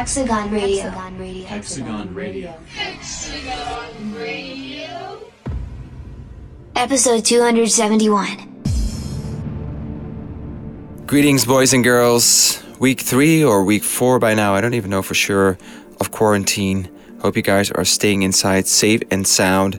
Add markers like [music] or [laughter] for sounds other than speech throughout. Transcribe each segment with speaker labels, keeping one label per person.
Speaker 1: Diablo, Hexagon Radio.
Speaker 2: Hexagon Radio.
Speaker 1: Episode 271.
Speaker 3: Greetings, boys and girls. Week three or week four by now, I don't even know for sure, of quarantine. Hope you guys are staying inside safe and sound.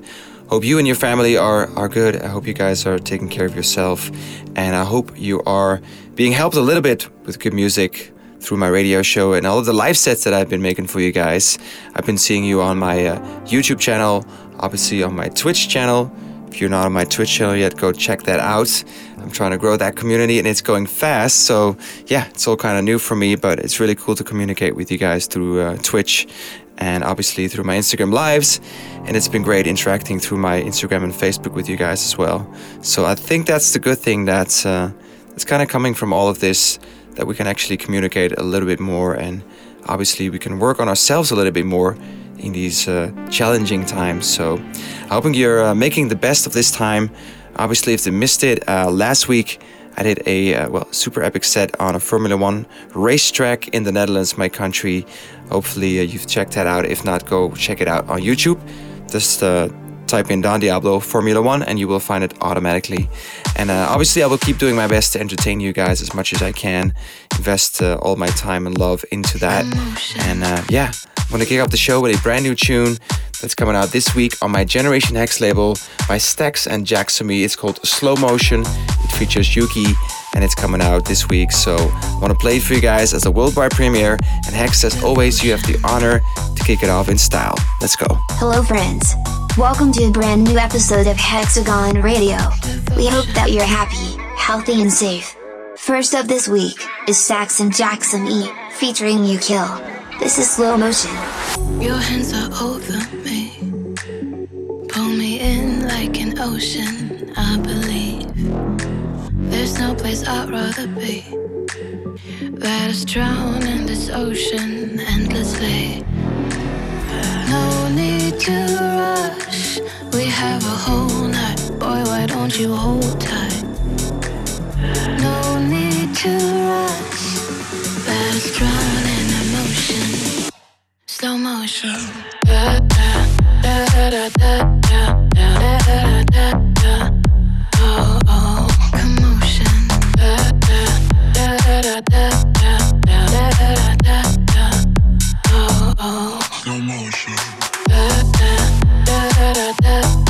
Speaker 3: Hope you and your family are, are good. I hope you guys are taking care of yourself. And I hope you are being helped a little bit with good music through my radio show and all of the live sets that I've been making for you guys. I've been seeing you on my uh, YouTube channel, obviously on my Twitch channel. If you're not on my Twitch channel yet, go check that out. I'm trying to grow that community and it's going fast. So, yeah, it's all kind of new for me, but it's really cool to communicate with you guys through uh, Twitch and obviously through my Instagram lives. And it's been great interacting through my Instagram and Facebook with you guys as well. So, I think that's the good thing that's, uh, that's kind of coming from all of this that we can actually communicate a little bit more and obviously we can work on ourselves a little bit more in these uh, challenging times. So, I hope you're uh, making the best of this time. Obviously, if you missed it, uh, last week I did a uh, well super epic set on a Formula One racetrack in the Netherlands, my country. Hopefully, uh, you've checked that out. If not, go check it out on YouTube. Just uh, type in Don Diablo Formula One and you will find it automatically. And uh, obviously, I will keep doing my best to entertain you guys as much as I can, invest uh, all my time and love into that. And uh, yeah, I'm gonna kick off the show with a brand new tune that's coming out this week on my Generation Hex label by Stax and Jacksamy. It's called Slow Motion. It features Yuki and it's coming out this week. So I want to play it for you guys as a worldwide premiere. And Hex, as always, you have the honor to kick it off in style. Let's go.
Speaker 1: Hello, friends. Welcome to a brand new episode of Hexagon Radio. We hope that you're happy, healthy, and safe. First up this week is Saxon Jackson E, featuring You Kill. This is slow motion.
Speaker 4: Your hands are over me. Pull me in like an ocean, I believe. There's no place I'd rather be. Let us drown in this ocean endlessly. No need to rush. We have a whole night, boy. Why don't you hold tight? No need to rush. Let's drown in emotion, slow motion. Da, da, da, da, da, da, da, da, oh, oh, commotion. Da, da, da, da, da, da, da, da, da, Oh, oh. Slow motion. Da, da, da,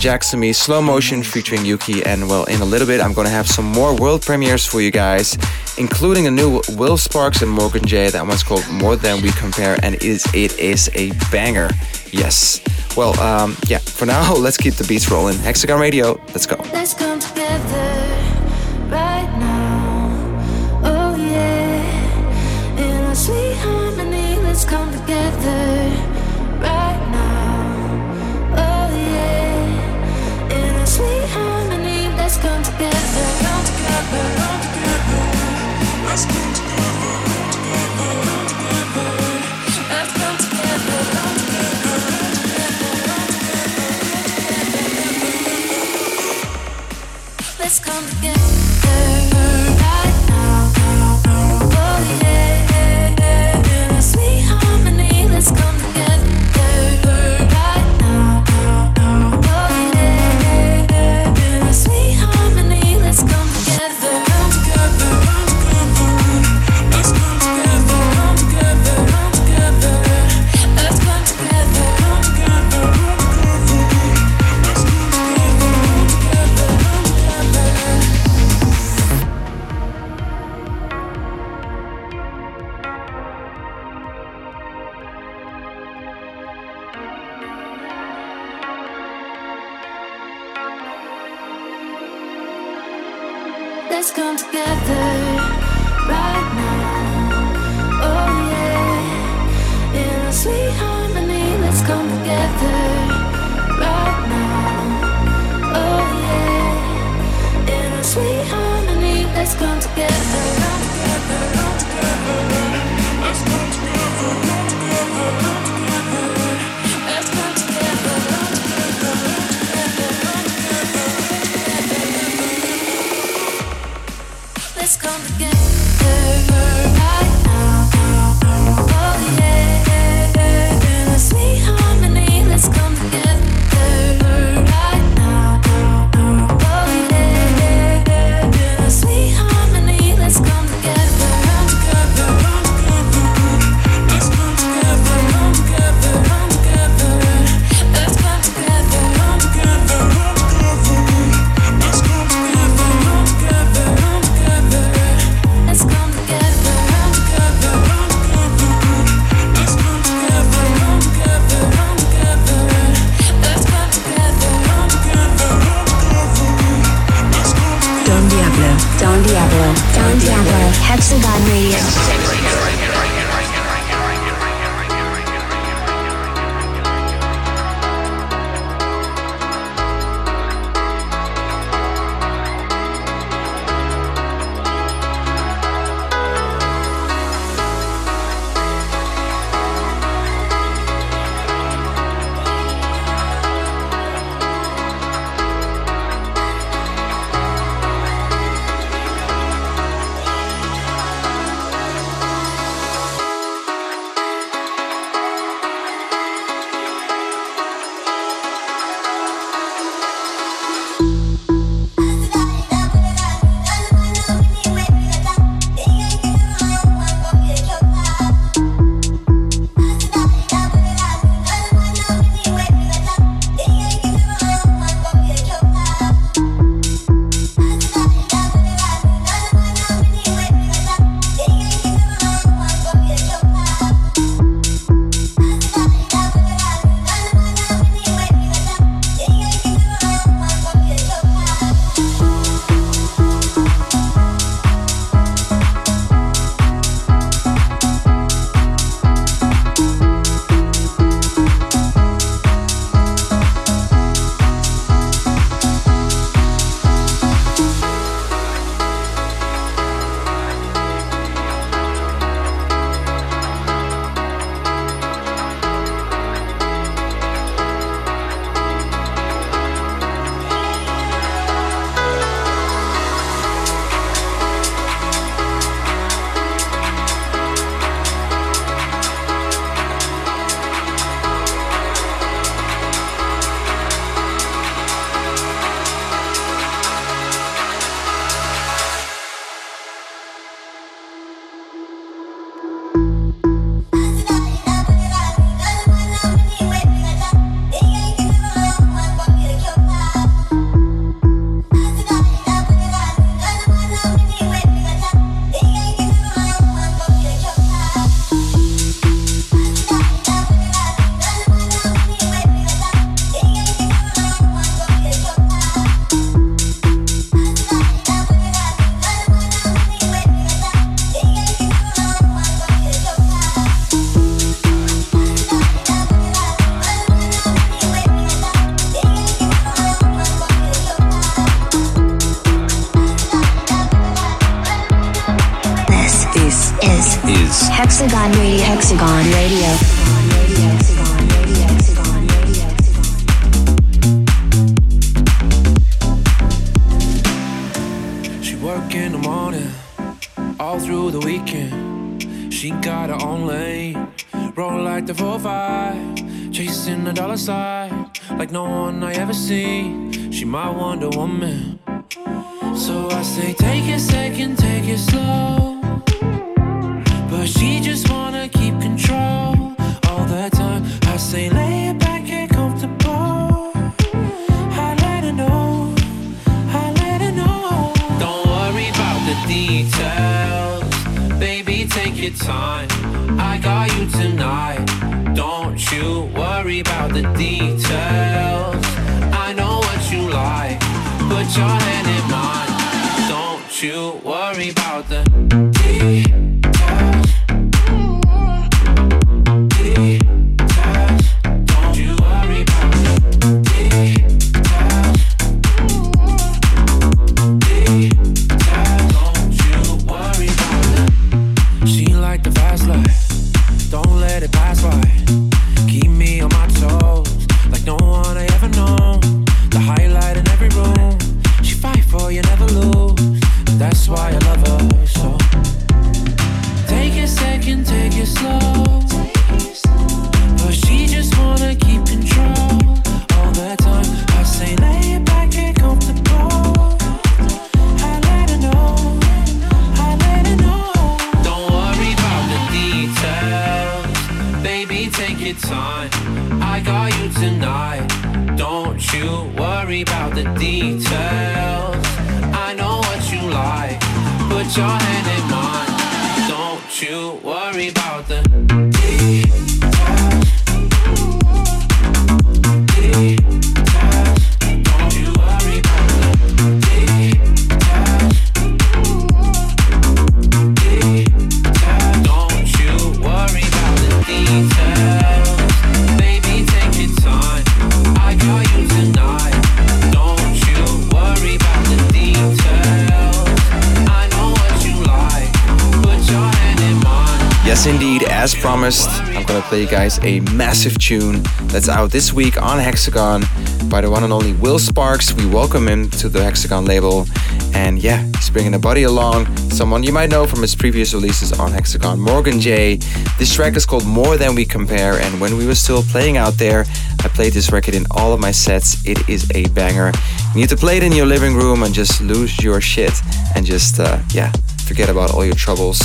Speaker 4: Jacksamy Slow Motion
Speaker 3: featuring Yuki. And well, in a little bit, I'm going to have some more world premieres for you guys, including a new Will Sparks and Morgan J. That one's called More Than We Compare, and it is, it is a banger. Yes. Well, um, yeah, for now, [laughs] let's keep the beats rolling. Hexagon Radio, Let's go.
Speaker 4: Let's
Speaker 5: go. Seen. She my Wonder Woman. So I say, take a second, take it slow. But she just wanna keep control all the time. I say, lay it back, get comfortable. I let her know, I let her know. Don't worry about the details, baby. Take your time. I got you tonight. Don't you worry about the details. Don't you worry about the.
Speaker 3: Promised, I'm gonna play you guys a massive tune that's out this week on Hexagon by the one and only Will Sparks. We welcome him to the Hexagon label, and yeah, he's bringing a buddy along, someone you might know from his previous releases on Hexagon, Morgan J. This track is called More Than We Compare, and when we were still playing out there, I played this record in all of my sets. It is a banger. You need to play it in your living room and just lose your shit and just, uh, yeah, forget about all your troubles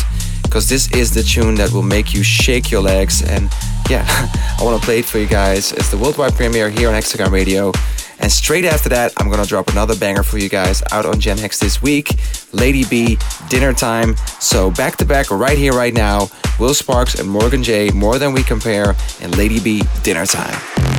Speaker 3: because this is the tune that will make you shake your legs. And yeah, [laughs] I want to play it for you guys. It's the worldwide premiere here on Hexagon Radio. And straight after that, I'm gonna drop another banger for you guys out on Gen Hex this week. Lady B, Dinner Time. So back to back, right here, right now, Will Sparks and Morgan J, More Than We Compare, and Lady B, Dinner Time.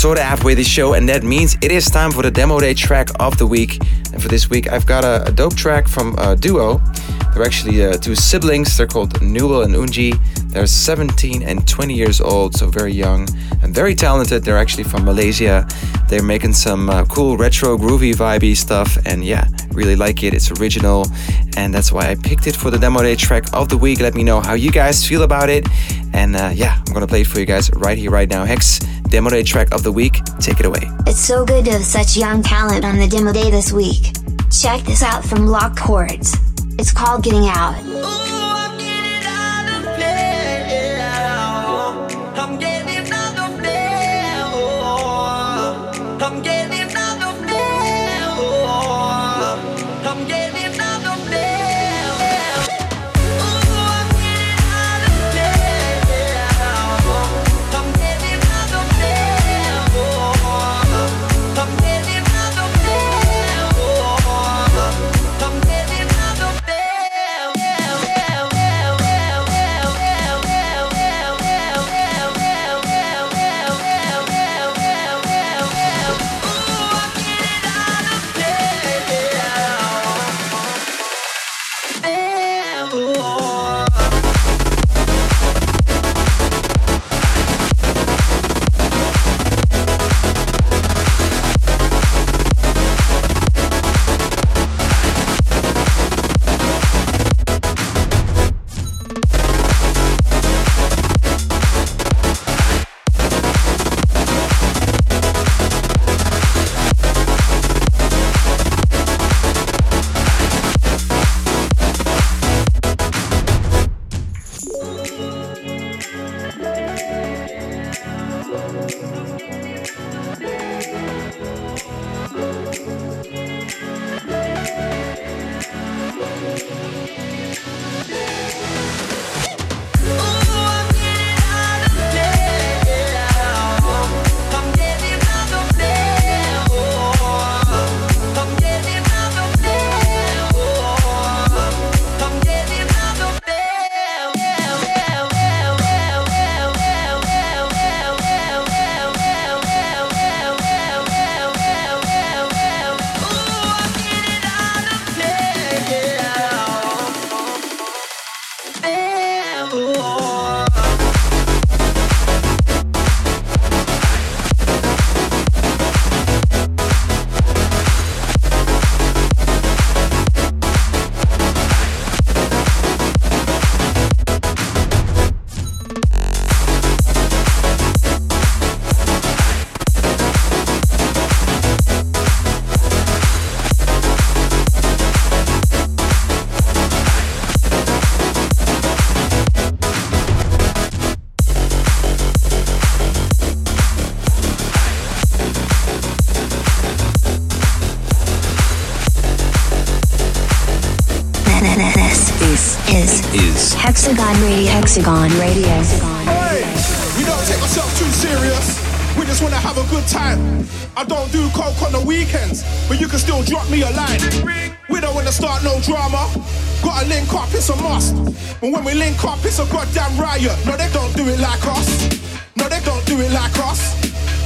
Speaker 6: We
Speaker 3: sort of halfway the show, and that means it is time for the demo day track of the week. And for this week, I've got a, a dope track from a duo. They're actually uh, two siblings. They're called Newell and Unji. They're 17 and 20 years old, so very young and very talented. They're actually from Malaysia. They're making some uh, cool retro, groovy, vibey stuff, and yeah, really like it. It's original, and that's why I picked it for the demo day track of the week. Let me know how you guys feel about it, and uh, yeah, I'm gonna play it for you guys right here, right now. Hex demo day track of the week. Take it away.
Speaker 1: It's so good to have such young talent on the demo day this week. Check this out from Lock Chords. It's called Getting Out. Hexagon Radio.
Speaker 7: Hey, we don't take ourselves too serious. We just wanna have a good time. I don't do coke on the weekends, but you can still drop me a line. We don't wanna start no drama. Gotta link up, it's a must. But when we link up, it's a goddamn riot. No, they don't do it like us. No, they don't do it like us.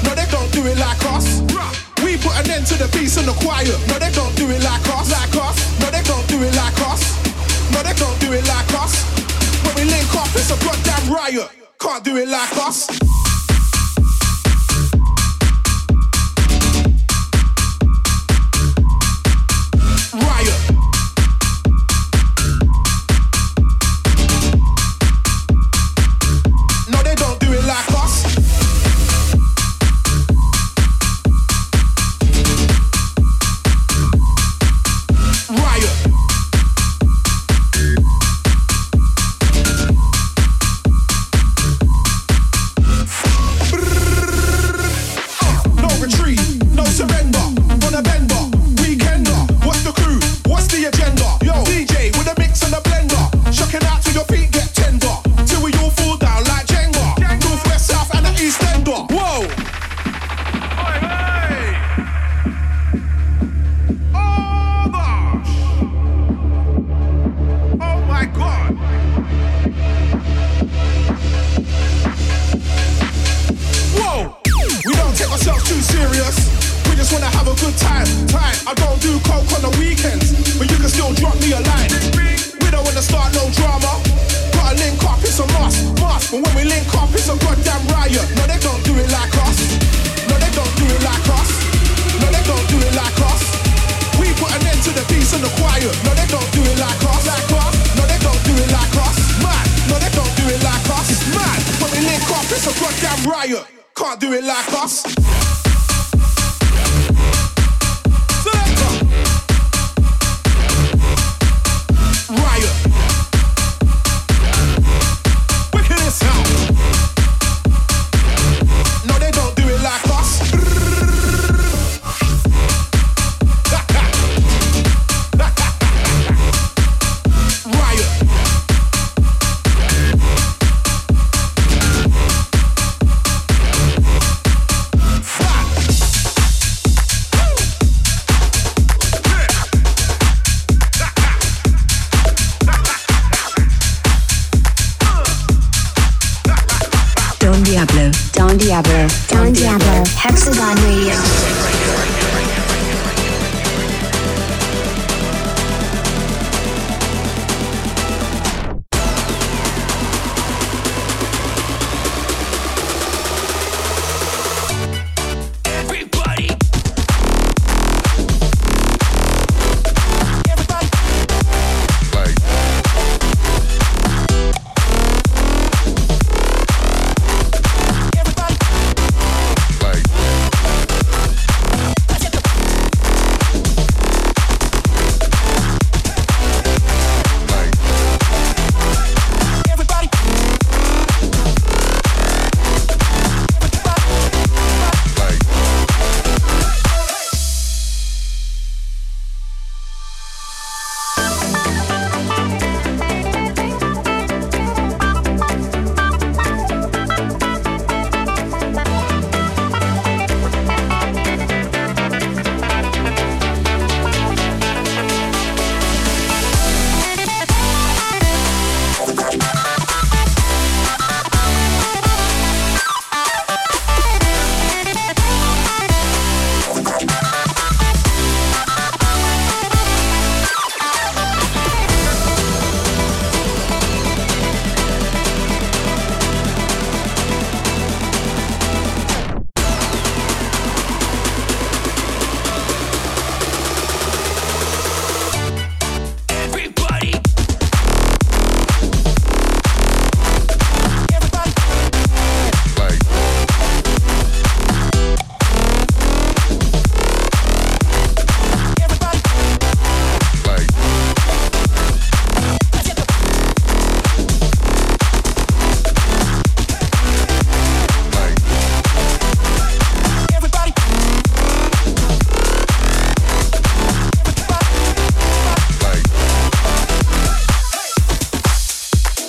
Speaker 7: No, they don't do it like us. We put an end to the peace and the quiet. No, they don't do it. Like us. Do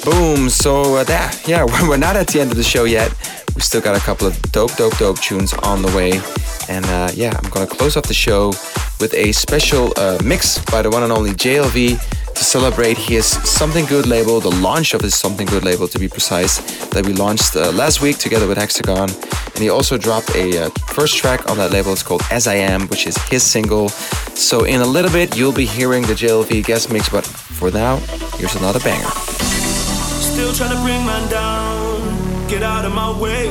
Speaker 3: Boom. So uh, that, yeah, [laughs] we're not at the end of the show yet. We still got a couple of dope, dope, dope tunes on the way. And uh, yeah, I'm gonna close off the show with a special uh, mix by the one and only JLV to celebrate his Something Good label, the launch of his Something Good label to be precise, that we launched uh, last week together with Hexagon. And he also dropped a uh, first track on that label. It's called As I Am, which is his single. So in a little bit, you'll be hearing the JLV guest mix, but for now, here's another banger.
Speaker 8: Still trying to bring man down, get out of my way.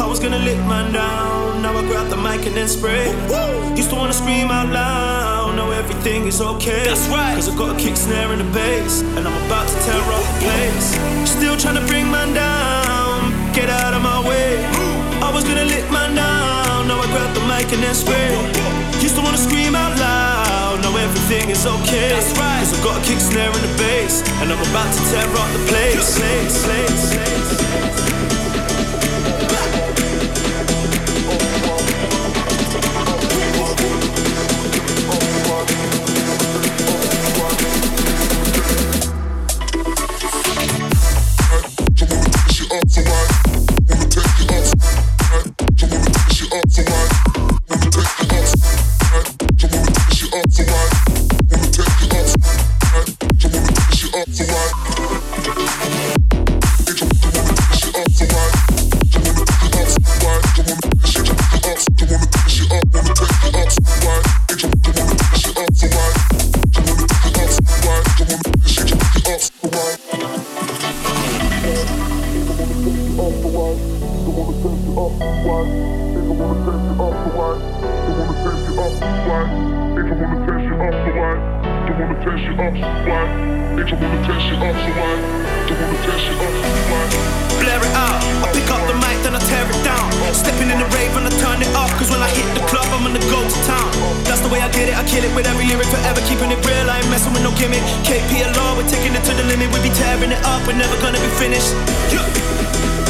Speaker 8: I was gonna lick man down, now I grab the mic and then spray. Used to wanna scream out loud, now everything is okay. That's right, cause I got a kick snare in the bass, and I'm about to tear up the place. Still trying to bring man down, get out of my way. I was gonna lick man down, now I grab the mic and then spray. Used to wanna scream out loud, now everything is okay. That's right, cause I got a kick snare in the bass, and I'm about to tear up the place. place, place, place. Blare it out. I pick up the mic, then I tear it down. Stepping in the rave and I turn it up.
Speaker 9: When I hit the club, I'm in the ghost town. That's the way I get it, I kill it with every lyric forever. Keeping it real, I ain't messing with
Speaker 10: no gimmick. KP alone, we're taking it to the limit. We be tearing it
Speaker 11: up, we're never
Speaker 12: gonna be
Speaker 9: finished. Yeah.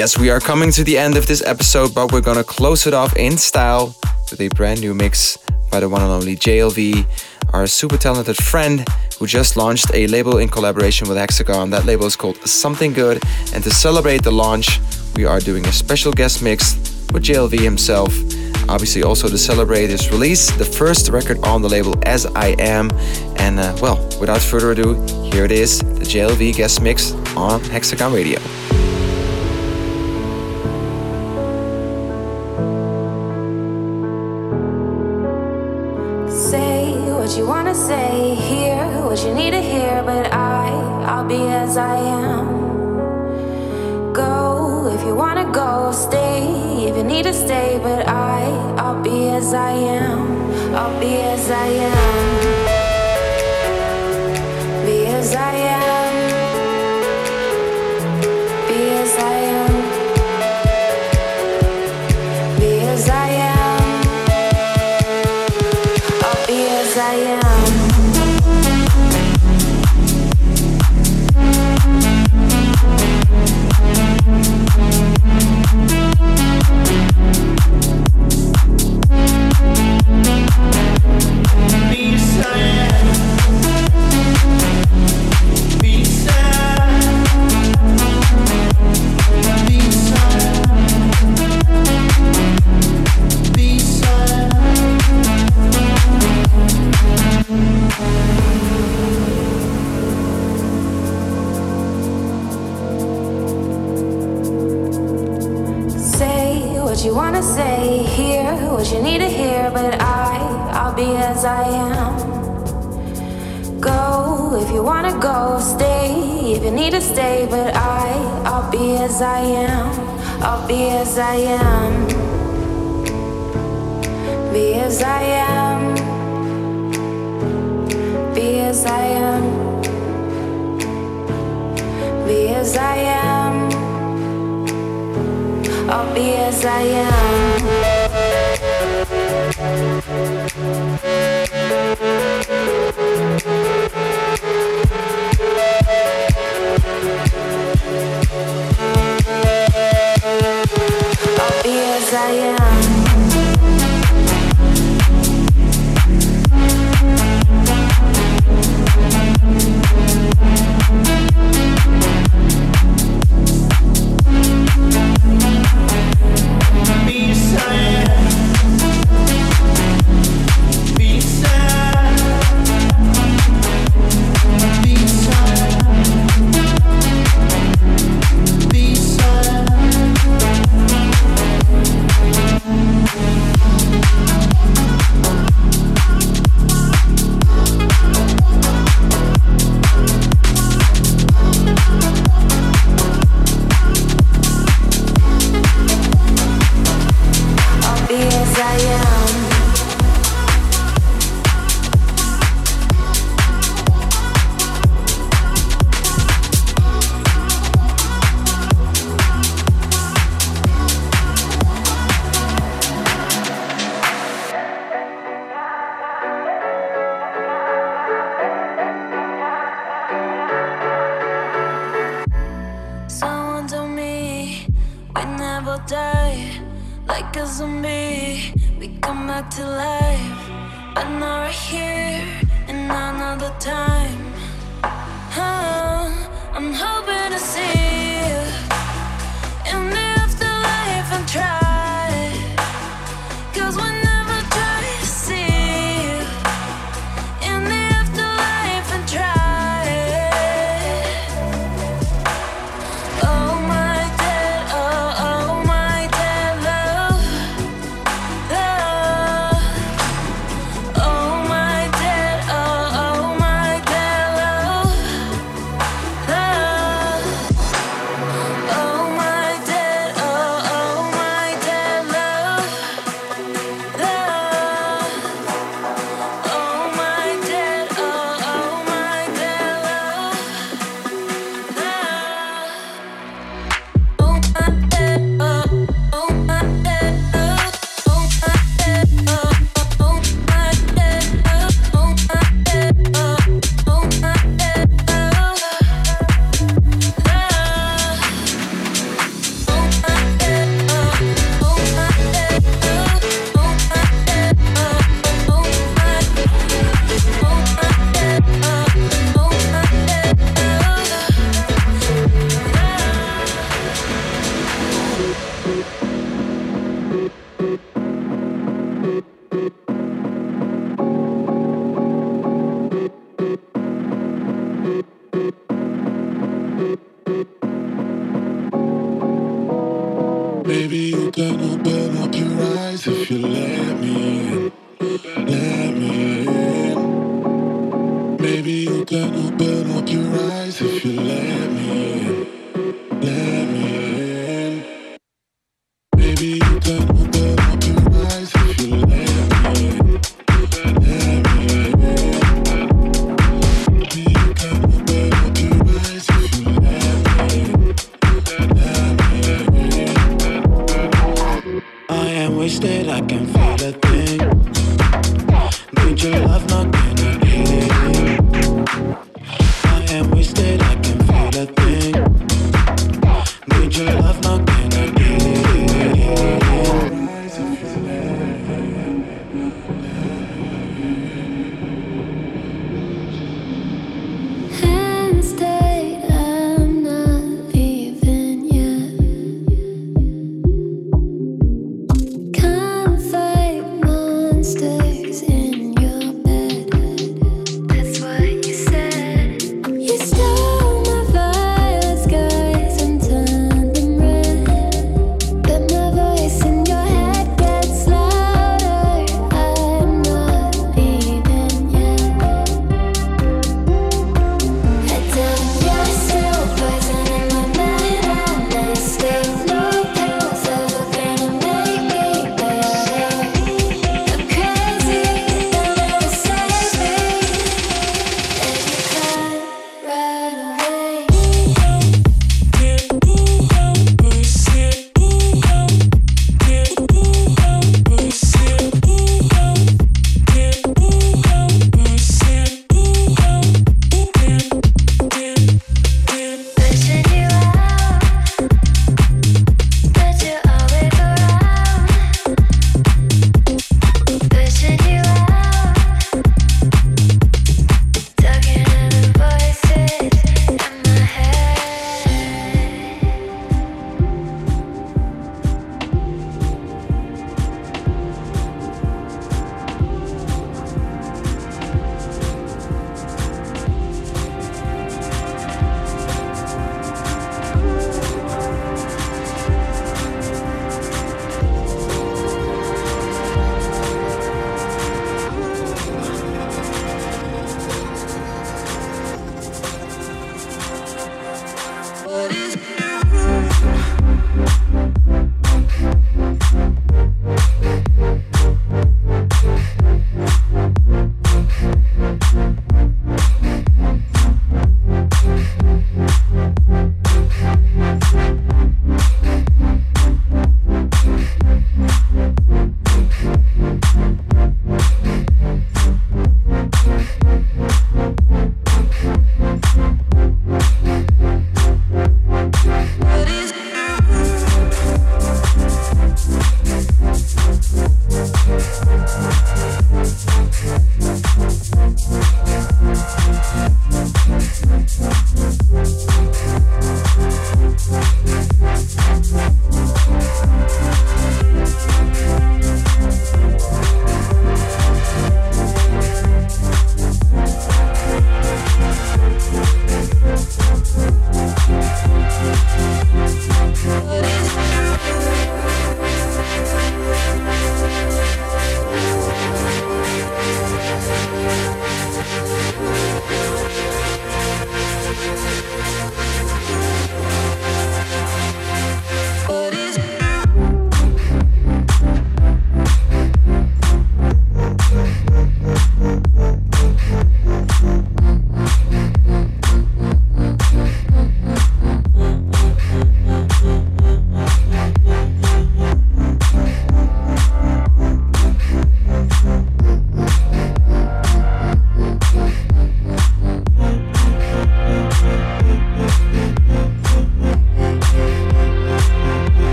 Speaker 3: Yes, we are coming to the end of this episode, but we're gonna close it off in style with a brand new mix by the one and only JLV, our super talented friend who just launched a label in collaboration with Hexagon. That label is called Something Good, and to celebrate the launch, we are doing a special guest mix with JLV himself. Obviously, also to celebrate his release, the first record on the label, As I Am. And uh, well, without further ado, here it is the JLV guest mix on Hexagon Radio.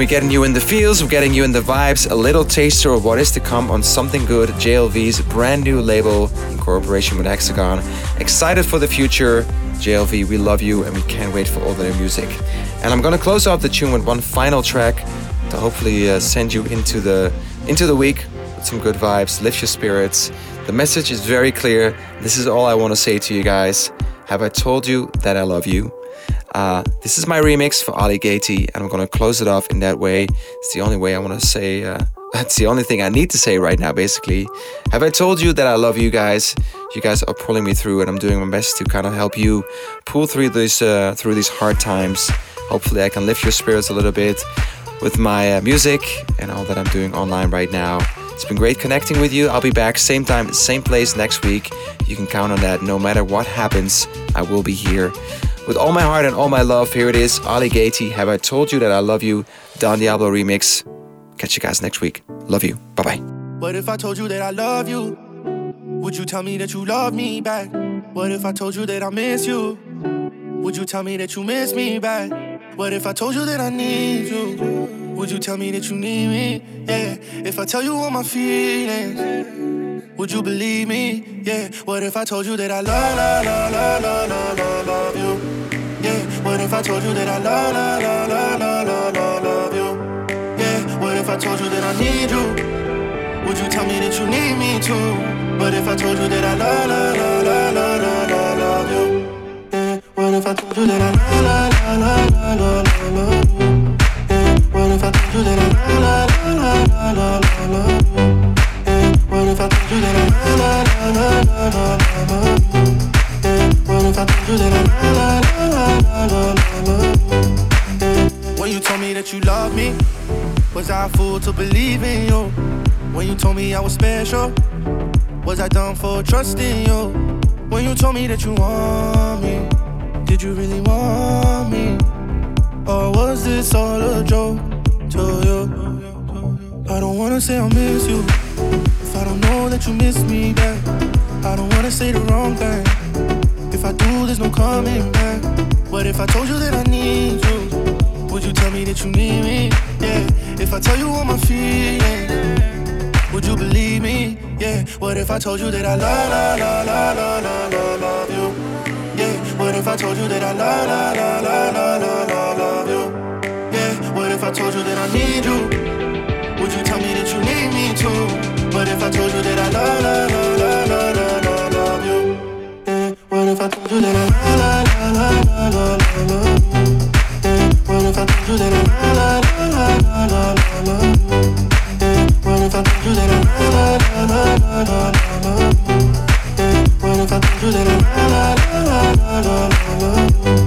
Speaker 4: We're
Speaker 3: getting you in the feels, we're getting you in the vibes, a little taster of what is to come on Something Good, JLV's brand new label in cooperation with Hexagon. Excited for the future, JLV, we love you and we can't wait for all the new music. And I'm gonna close off the tune with one final track to hopefully uh, send you into the into the week with some good vibes, lift your spirits. The message is very clear. This is all I want to say to you guys. Have I told you that I love you? Uh, this is my remix for Ali Gatie, and I'm gonna close it off in that way. It's the only way I want to say. Uh, [laughs] that's the only thing I need to say right now, basically. Have I told you that I love you guys? You guys are pulling me through, and I'm doing my best to kind of help you pull through these uh, through these hard times. Hopefully, I can lift your spirits a little bit with my uh, music and all that I'm doing online right now. It's been great connecting with you. I'll be back same time, same place next week. You can count on that. No matter what happens, I will be here. With all my heart and all my love, here it is Ali Gatie. Have I told you that I love you? Don Diablo remix. Catch you guys next week. Love you. Bye bye.
Speaker 7: What if I told you that I love you? Would you tell me that you love me back? What if I told you that I miss you? Would you tell me that you miss me back? What if I told you that I need you? Would you tell me that you need me? Yeah. If I tell you all my feelings, would you believe me? Yeah. What if I told you that I love, love, love, love, love, love, love you? What if I told you that I love, love, love, love, love, love, love you? Yeah. What if I told you that I need you? Would you tell me that you need me too? What if I told you that I love, love, love, love, love, love, love you? Yeah. What if I told you that I love, love, love, love, love, love, love you? What if I told you that I love, love, love, love, love, love you? Yeah. What if I told you that I love, love, love, love, love, love you? If I. When you told me that you love me, was I a fool to believe in you? When you told me I was special, was I dumb for trusting you? When you told me that you want me, did you really want me? Or was this all a joke to you? I don't wanna say I miss you if I don't know that you miss me back. I don't wanna say the wrong thing. If I do, there's no coming back. But if I told you that I need you, would you tell me that you need me? Yeah. If I tell you all my feelings. Would you believe me? Yeah. What if I told you that I love, love, love, love, love, love, love you? Yeah. What if I told you that I love, love, love, love, love, love, love you? Yeah. What if I told you that I need you? Would you tell me that you need me too? What if I told you that I love, love, love, love, love, love, if you la la la la la? What if I told you that I la la la la What if I told you that I la la la la What if